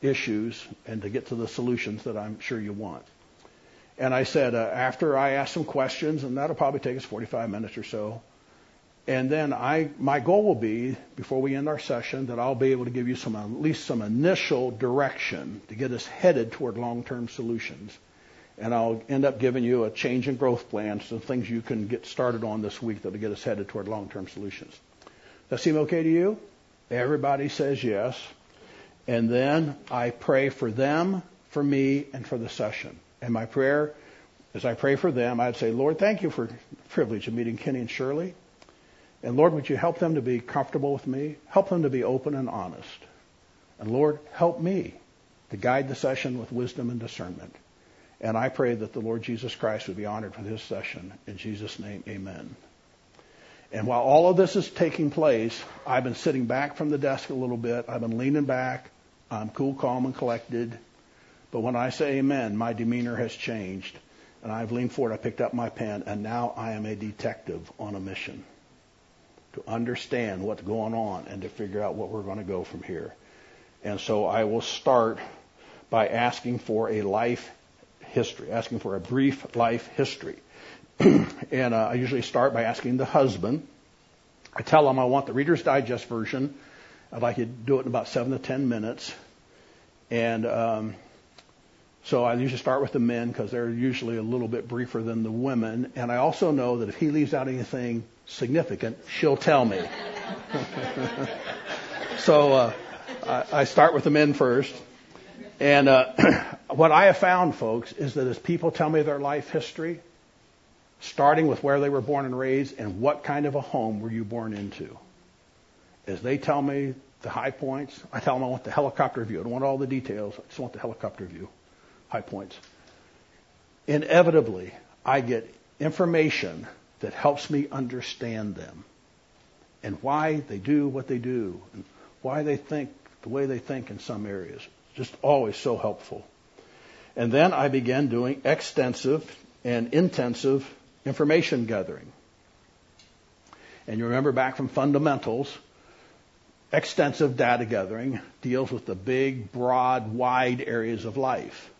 issues and to get to the solutions that I'm sure you want. And I said, uh, after I ask some questions, and that'll probably take us 45 minutes or so, and then I, my goal will be, before we end our session, that I'll be able to give you some, at least some initial direction to get us headed toward long-term solutions. And I'll end up giving you a change and growth plan, some things you can get started on this week that'll get us headed toward long-term solutions. Does that seem okay to you? Everybody says yes. And then I pray for them, for me, and for the session. And my prayer, as I pray for them, I'd say, Lord, thank you for the privilege of meeting Kenny and Shirley. And Lord, would you help them to be comfortable with me? Help them to be open and honest. And Lord, help me to guide the session with wisdom and discernment. And I pray that the Lord Jesus Christ would be honored for this session. In Jesus' name, amen. And while all of this is taking place, I've been sitting back from the desk a little bit. I've been leaning back. I'm cool, calm, and collected. But when I say amen, my demeanor has changed. And I've leaned forward, I picked up my pen, and now I am a detective on a mission to understand what's going on and to figure out what we're going to go from here. And so I will start by asking for a life history, asking for a brief life history. and uh, I usually start by asking the husband. I tell them I want the Reader's Digest version. I'd like you to do it in about seven to ten minutes. And um, so I usually start with the men because they're usually a little bit briefer than the women. And I also know that if he leaves out anything significant, she'll tell me. so uh, I, I start with the men first. And uh, what I have found, folks, is that as people tell me their life history, starting with where they were born and raised and what kind of a home were you born into, as they tell me the high points, I tell them I want the helicopter view. I don't want all the details. I just want the helicopter view, high points. Inevitably, I get information that helps me understand them and why they do what they do and why they think the way they think in some areas. Just always so helpful. And then I began doing extensive and intensive information gathering. And you remember back from fundamentals, extensive data gathering deals with the big, broad, wide areas of life.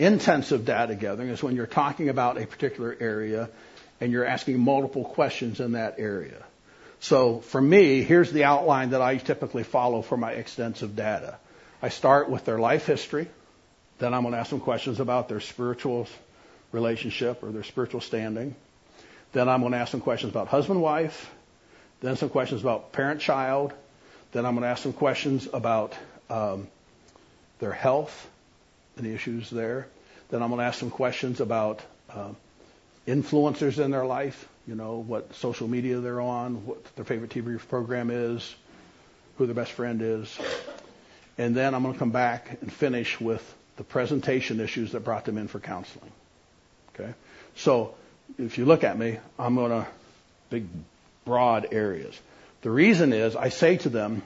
Intensive data gathering is when you're talking about a particular area and you're asking multiple questions in that area. So for me, here's the outline that I typically follow for my extensive data. I start with their life history. Then I'm going to ask them questions about their spiritual relationship or their spiritual standing. Then I'm going to ask them questions about husband, wife. Then some questions about parent, child. Then I'm going to ask them questions about um, their health the issues there. Then I'm going to ask some questions about uh, influencers in their life, you know, what social media they're on, what their favorite TV program is, who their best friend is. And then I'm going to come back and finish with the presentation issues that brought them in for counseling. Okay? So if you look at me, I'm going to big, broad areas. The reason is I say to them,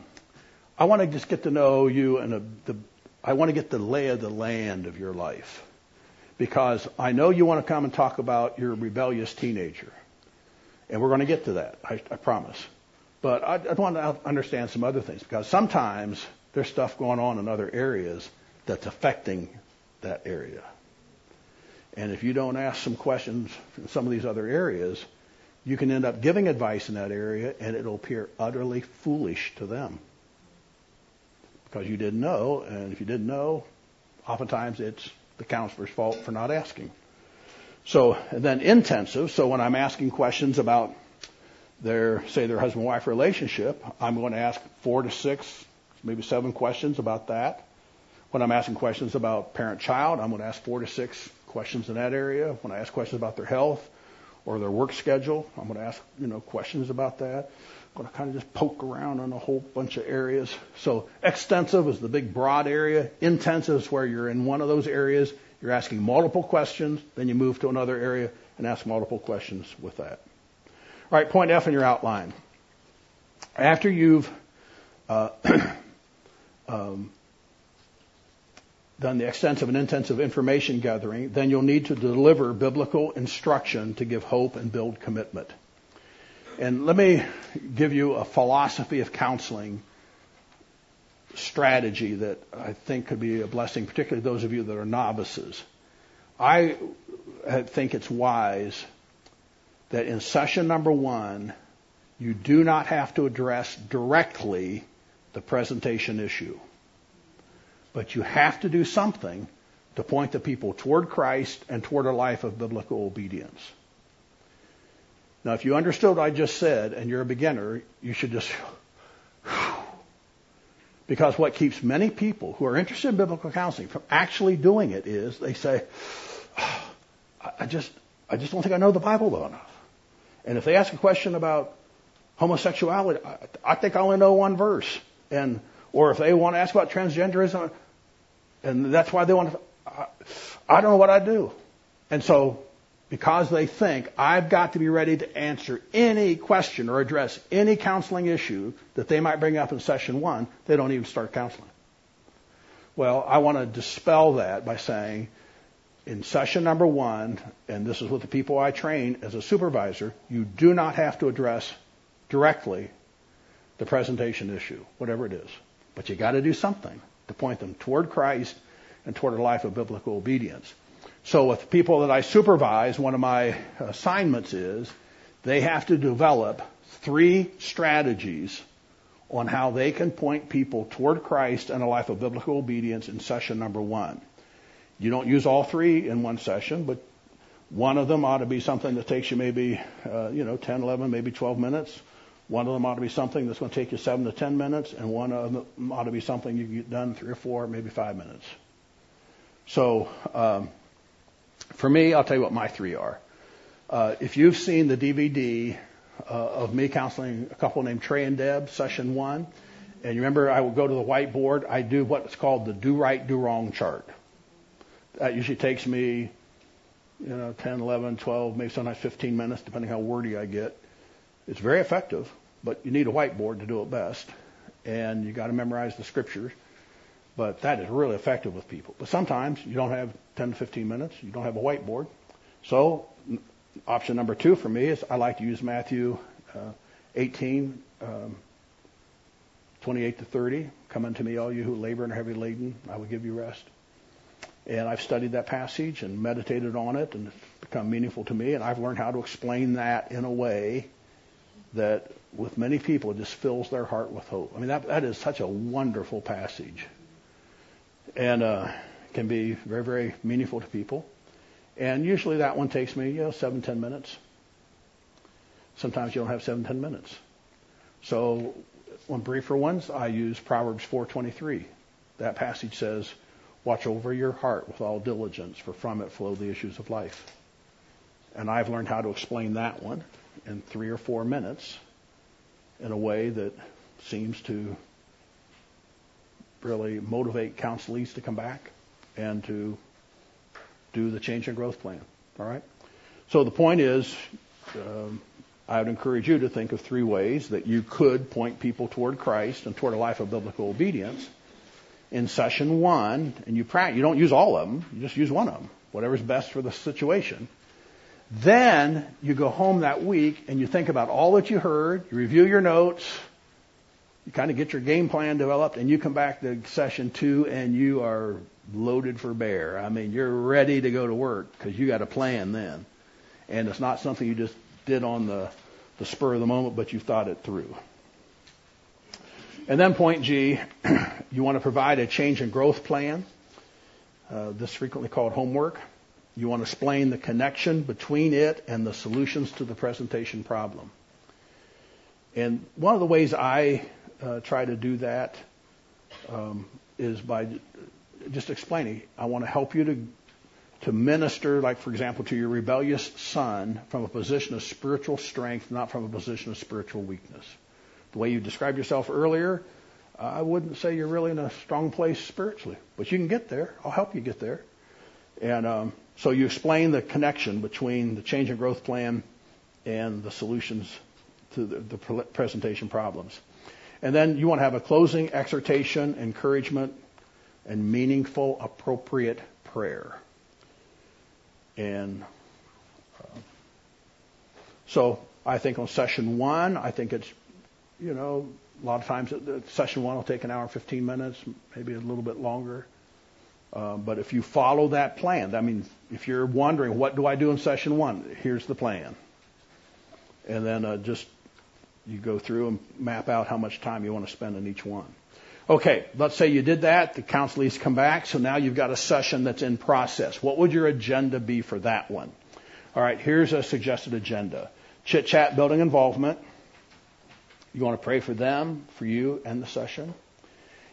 I want to just get to know you and the, I want to get the lay of the land of your life because I know you want to come and talk about your rebellious teenager. And we're going to get to that, I, I promise. But I, I want to understand some other things because sometimes there's stuff going on in other areas that's affecting that area. And if you don't ask some questions in some of these other areas, you can end up giving advice in that area and it'll appear utterly foolish to them. Because you didn't know, and if you didn't know, oftentimes it's the counselor's fault for not asking. So then intensive. So when I'm asking questions about their, say their husband-wife relationship, I'm going to ask four to six, maybe seven questions about that. When I'm asking questions about parent-child, I'm going to ask four to six questions in that area. When I ask questions about their health or their work schedule, I'm going to ask, you know, questions about that. Going to kind of just poke around on a whole bunch of areas. So extensive is the big broad area. Intensive is where you're in one of those areas. You're asking multiple questions. Then you move to another area and ask multiple questions with that. All right, point F in your outline. After you've uh, um, done the extensive and intensive information gathering, then you'll need to deliver biblical instruction to give hope and build commitment. And let me give you a philosophy of counseling strategy that I think could be a blessing, particularly those of you that are novices. I think it's wise that in session number one, you do not have to address directly the presentation issue. But you have to do something to point the people toward Christ and toward a life of biblical obedience. Now, if you understood what I just said and you're a beginner, you should just because what keeps many people who are interested in biblical counseling from actually doing it is they say, I just, I just don't think I know the Bible well enough. And if they ask a question about homosexuality, I, I think I only know one verse. And, or if they want to ask about transgenderism, and that's why they want to, I, I don't know what I do. And so because they think I've got to be ready to answer any question or address any counseling issue that they might bring up in session one, they don't even start counseling. Well, I want to dispel that by saying in session number one, and this is with the people I train as a supervisor, you do not have to address directly the presentation issue, whatever it is. But you got to do something to point them toward Christ and toward a life of biblical obedience. So with people that I supervise, one of my assignments is they have to develop three strategies on how they can point people toward Christ and a life of biblical obedience in session number one. You don't use all three in one session, but one of them ought to be something that takes you maybe, uh, you know, 10, 11, maybe 12 minutes. One of them ought to be something that's going to take you 7 to 10 minutes, and one of them ought to be something you can get done three or four, maybe five minutes. So, um, for me, I'll tell you what my three are. Uh, if you've seen the DVD uh, of me counseling a couple named Trey and Deb, session one, and you remember I would go to the whiteboard, I do what's called the do right, do wrong chart. That usually takes me, you know, 10, 11, 12, maybe sometimes 15 minutes, depending how wordy I get. It's very effective, but you need a whiteboard to do it best. And you got to memorize the scriptures. But that is really effective with people. But sometimes you don't have 10 to 15 minutes. You don't have a whiteboard. So option number two for me is I like to use Matthew uh, 18, um, 28 to 30. Come unto me, all you who labor and are heavy laden. I will give you rest. And I've studied that passage and meditated on it, and it's become meaningful to me. And I've learned how to explain that in a way that, with many people, it just fills their heart with hope. I mean, that, that is such a wonderful passage and uh, can be very, very meaningful to people. And usually that one takes me, you know, seven, ten minutes. Sometimes you don't have seven, ten minutes. So on briefer ones, I use Proverbs 4:23. That passage says, "Watch over your heart with all diligence, for from it flow the issues of life." And I've learned how to explain that one in three or four minutes in a way that seems to really motivate counselees to come back and to do the change and growth plan. All right? So the point is, um, I would encourage you to think of three ways that you could point people toward Christ and toward a life of biblical obedience. In session one, and you practice, you don't use all of them, you just use one of them, whatever's best for the situation. Then you go home that week and you think about all that you heard, you review your notes, you kind of get your game plan developed, and you come back to session two and you are loaded for bear. I mean, you're ready to go to work because you got a plan then. And it's not something you just did on the, the spur of the moment, but you thought it through. And then point G, you want to provide a change and growth plan. Uh, this is frequently called homework. You want to explain the connection between it and the solutions to the presentation problem. And one of the ways I uh, try to do that um, is by just explaining. I want to help you to to minister, like for example, to your rebellious son from a position of spiritual strength, not from a position of spiritual weakness. The way you described yourself earlier, I wouldn't say you're really in a strong place spiritually, but you can get there. I'll help you get there. And um, so you explain the connection between the change and growth plan and the solutions to the, the presentation problems. And then you want to have a closing exhortation, encouragement, and meaningful, appropriate prayer. And uh, so I think on session one, I think it's, you know, a lot of times session one will take an hour and 15 minutes, maybe a little bit longer. Uh, but if you follow that plan, I mean, if you're wondering what do I do in session one, here's the plan. And then uh, just you go through and map out how much time you want to spend in each one. Okay, let's say you did that, the counselees come back, so now you've got a session that's in process. What would your agenda be for that one? All right, here's a suggested agenda. Chit chat, building involvement. You want to pray for them, for you, and the session.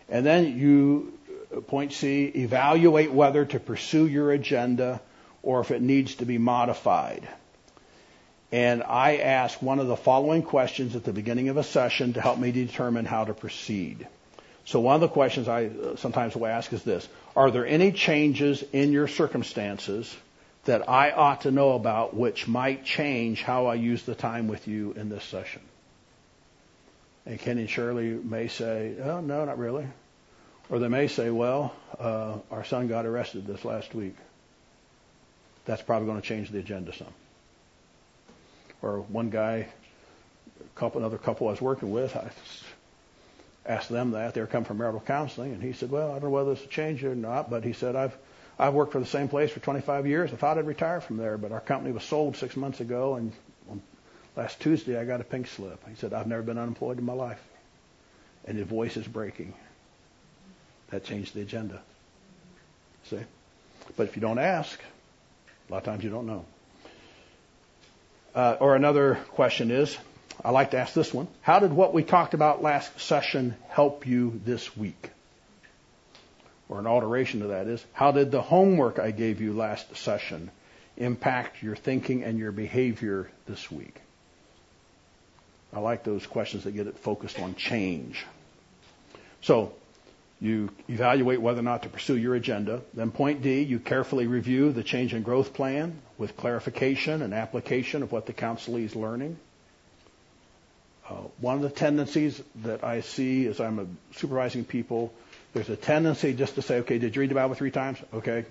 And then you, uh, point C, evaluate whether to pursue your agenda or if it needs to be modified. And I ask one of the following questions at the beginning of a session to help me determine how to proceed. So one of the questions I uh, sometimes will ask is this. Are there any changes in your circumstances that I ought to know about which might change how I use the time with you in this session? And Kenny and Shirley may say, oh, no, not really. Or they may say, well, uh, our son got arrested this last week. That's probably going to change the agenda some. Or one guy, a couple, another couple I was working with, I asked them that. They were coming from marital counseling, and he said, "Well, I don't know whether this will change or not, but he said I've I've worked for the same place for 25 years. I thought I'd retire from there, but our company was sold six months ago, and last Tuesday I got a pink slip." He said, "I've never been unemployed in my life," and his voice is breaking. That changed the agenda. See, but if you don't ask, a lot of times you don't know. Uh, or another question is, I like to ask this one. How did what we talked about last session help you this week? Or an alteration to that is, how did the homework I gave you last session impact your thinking and your behavior this week? I like those questions that get it focused on change. So, you evaluate whether or not to pursue your agenda. Then point D, you carefully review the change and growth plan with clarification and application of what the counselee is learning. Uh, one of the tendencies that I see as I'm supervising people, there's a tendency just to say, okay, did you read the Bible three times? Okay.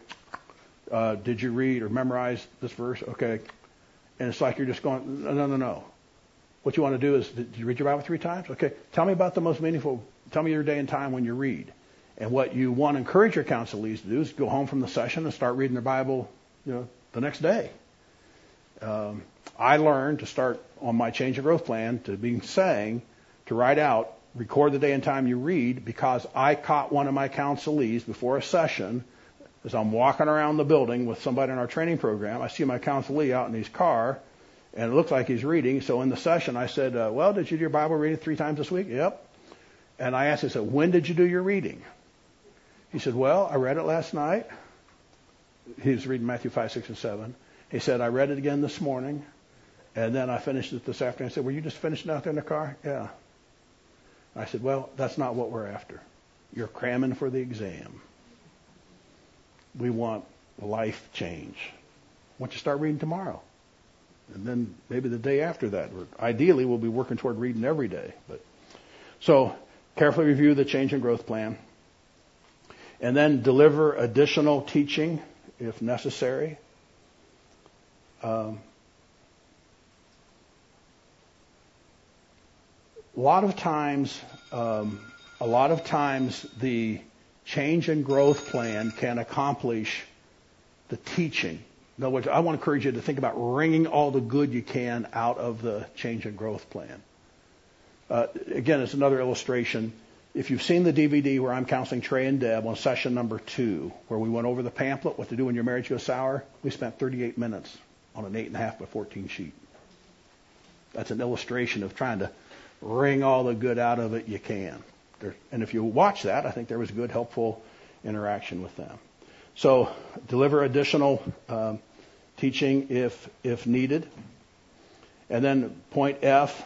Uh, did you read or memorize this verse? Okay. And it's like you're just going, no, no, no, no. What you want to do is, did you read your Bible three times? Okay. Tell me about the most meaningful, tell me your day and time when you read. And what you want to encourage your counselees to do is go home from the session and start reading their Bible, you know, the next day. Um, I learned to start on my change of growth plan to be saying to write out, record the day and time you read because I caught one of my counselees before a session as I'm walking around the building with somebody in our training program. I see my counselee out in his car and it looks like he's reading. So in the session, I said, uh, well, did you do your Bible reading three times this week? Yep. And I asked him, I said, when did you do your reading? He said, well, I read it last night. He was reading Matthew 5, 6, and 7. He said, I read it again this morning. And then I finished it this afternoon. I said, Were you just finishing out there in the car? Yeah. I said, Well, that's not what we're after. You're cramming for the exam. We want life change. Why don't you start reading tomorrow? And then maybe the day after that. Ideally, we'll be working toward reading every day. But so carefully review the change and growth plan. And then deliver additional teaching if necessary. Um, a lot of times, um, a lot of times the change and growth plan can accomplish the teaching. In other words, I want to encourage you to think about wringing all the good you can out of the change and growth plan. Uh, again, it's another illustration. If you've seen the DVD where I'm counseling Trey and Deb on session number two, where we went over the pamphlet, what to do when your marriage goes sour, we spent 38 minutes on an 8.5 by 14 sheet. That's an illustration of trying to wring all the good out of it you can. There, and if you watch that, I think there was good, helpful interaction with them. So deliver additional um, teaching if if needed. And then point F,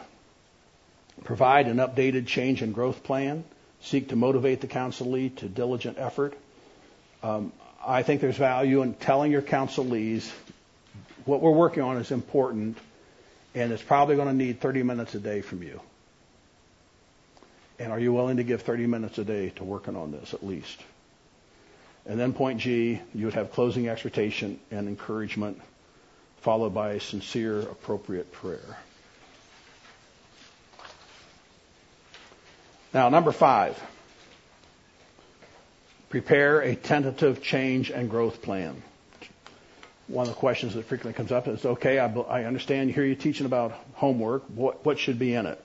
provide an updated change and growth plan. Seek to motivate the counselee to diligent effort. Um, I think there's value in telling your counselees what we're working on is important, and it's probably going to need 30 minutes a day from you. And are you willing to give 30 minutes a day to working on this at least? And then point G, you would have closing exhortation and encouragement, followed by a sincere, appropriate prayer. Now, number five, prepare a tentative change and growth plan. One of the questions that frequently comes up is, okay, I, I understand, you hear you teaching about homework. What, what should be in it?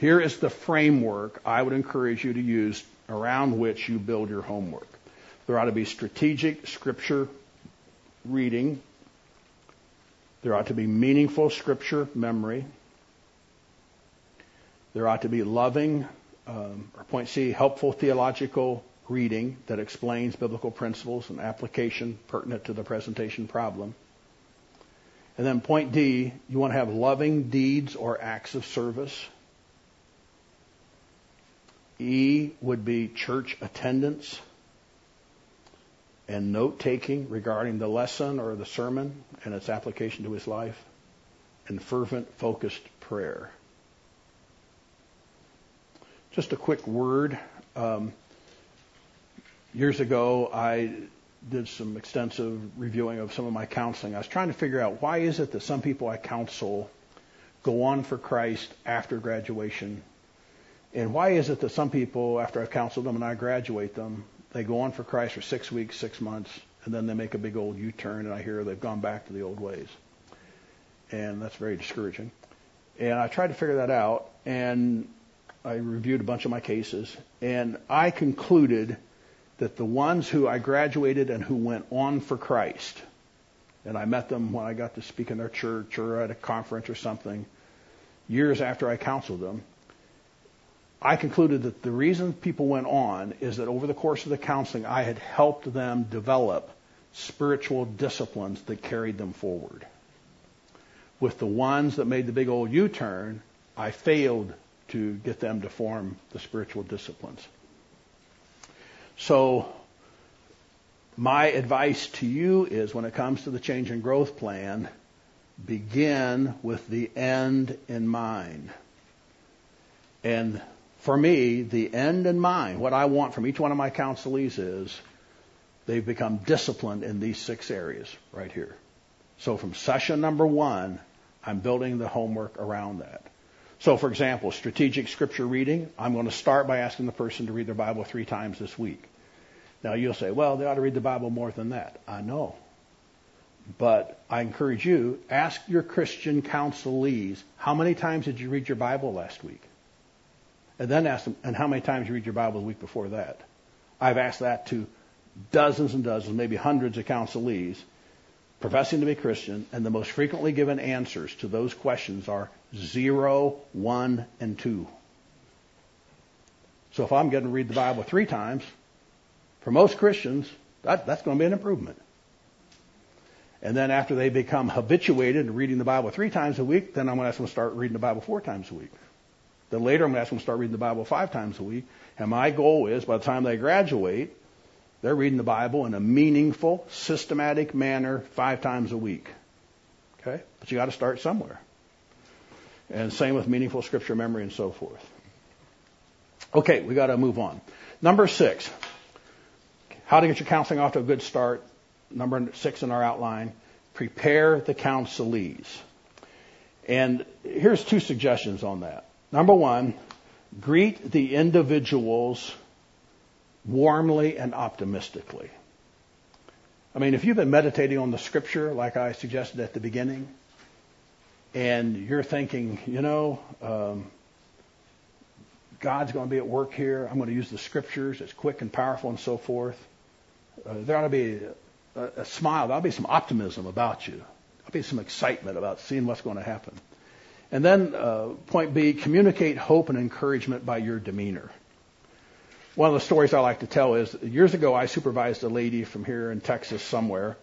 Here is the framework I would encourage you to use around which you build your homework. There ought to be strategic scripture reading. There ought to be meaningful scripture memory. There ought to be loving, um, or point C, helpful theological reading that explains biblical principles and application pertinent to the presentation problem. And then point D, you want to have loving deeds or acts of service. E would be church attendance and note taking regarding the lesson or the sermon and its application to his life, and fervent, focused prayer. Just a quick word. Um, years ago, I did some extensive reviewing of some of my counseling. I was trying to figure out why is it that some people I counsel go on for Christ after graduation, and why is it that some people, after I've counseled them and I graduate them, they go on for Christ for six weeks, six months, and then they make a big old U-turn, and I hear they've gone back to the old ways. And that's very discouraging. And I tried to figure that out, and I reviewed a bunch of my cases, and I concluded that the ones who I graduated and who went on for Christ, and I met them when I got to speak in their church or at a conference or something, years after I counseled them, I concluded that the reason people went on is that over the course of the counseling, I had helped them develop spiritual disciplines that carried them forward. With the ones that made the big old U-turn, I failed to get them to form the spiritual disciplines. So, my advice to you is when it comes to the change and growth plan, begin with the end in mind. And for me, the end in mind, what I want from each one of my counselees is they've become disciplined in these six areas right here. So from session number one, I'm building the homework around that. So for example, strategic scripture reading, I'm going to start by asking the person to read their Bible three times this week. Now you'll say, well, they ought to read the Bible more than that. I know. But I encourage you, ask your Christian counselees, how many times did you read your Bible last week? And then ask them, and how many times did you read your Bible the week before that? I've asked that to dozens and dozens, maybe hundreds of counselees professing to be Christian, and the most frequently given answers to those questions are zero, one, and two. So if I'm getting to read the Bible three times, for most Christians, that, that's going to be an improvement. And then after they become habituated to reading the Bible three times a week, then I'm going to ask them to start reading the Bible four times a week. Then later I'm going to ask them to start reading the Bible five times a week. And my goal is by the time they graduate, they're reading the Bible in a meaningful, systematic manner five times a week. Okay? But you got to start somewhere. And same with meaningful scripture memory and so forth. Okay, we got to move on. Number six, how to get your counseling off to a good start. Number six in our outline, prepare the counselees. And here's two suggestions on that. Number one, greet the individuals warmly and optimistically. I mean, if you've been meditating on the scripture, like I suggested at the beginning, and you're thinking, you know, um, God's going to be at work here. I'm going to use the scriptures. It's quick and powerful and so forth. Uh, there ought to be a, a smile. There ought to be some optimism about you. There ought to be some excitement about seeing what's going to happen. And then uh, point B, communicate hope and encouragement by your demeanor. One of the stories I like to tell is years ago I supervised a lady from here in Texas somewhere,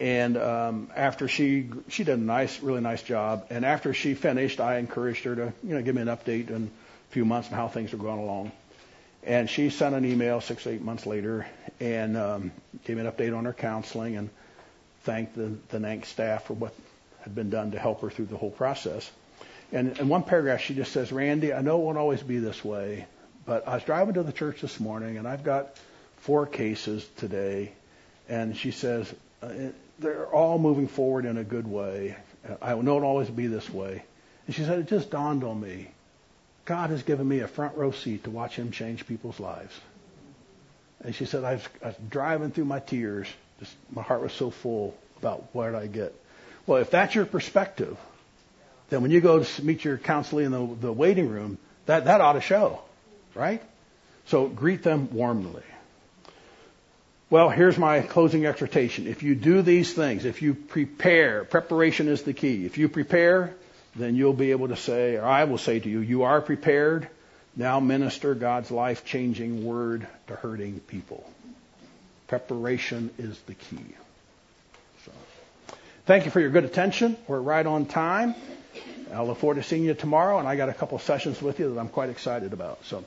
and um, after she she did a nice, really nice job, and after she finished, I encouraged her to you know give me an update in a few months on how things are going along. And she sent an email six, eight months later and um, gave me an update on her counseling and thanked the, the NANC staff for what had been done to help her through the whole process. And in one paragraph, she just says, Randy, I know it won't always be this way, but I was driving to the church this morning, and I've got four cases today, and she says uh, they're all moving forward in a good way. I know it'll always be this way. And she said, it just dawned on me. God has given me a front row seat to watch him change people's lives. And she said, I was, I was driving through my tears. Just, my heart was so full about what I get. Well, if that's your perspective, then when you go to meet your counselee in the, the waiting room, that, that ought to show, right? So greet them warmly. Well, here's my closing exhortation. If you do these things, if you prepare, preparation is the key. If you prepare, then you'll be able to say, or I will say to you, you are prepared. Now minister God's life changing word to hurting people. Preparation is the key. So, thank you for your good attention. We're right on time. I look forward to seeing you tomorrow, and I got a couple sessions with you that I'm quite excited about. So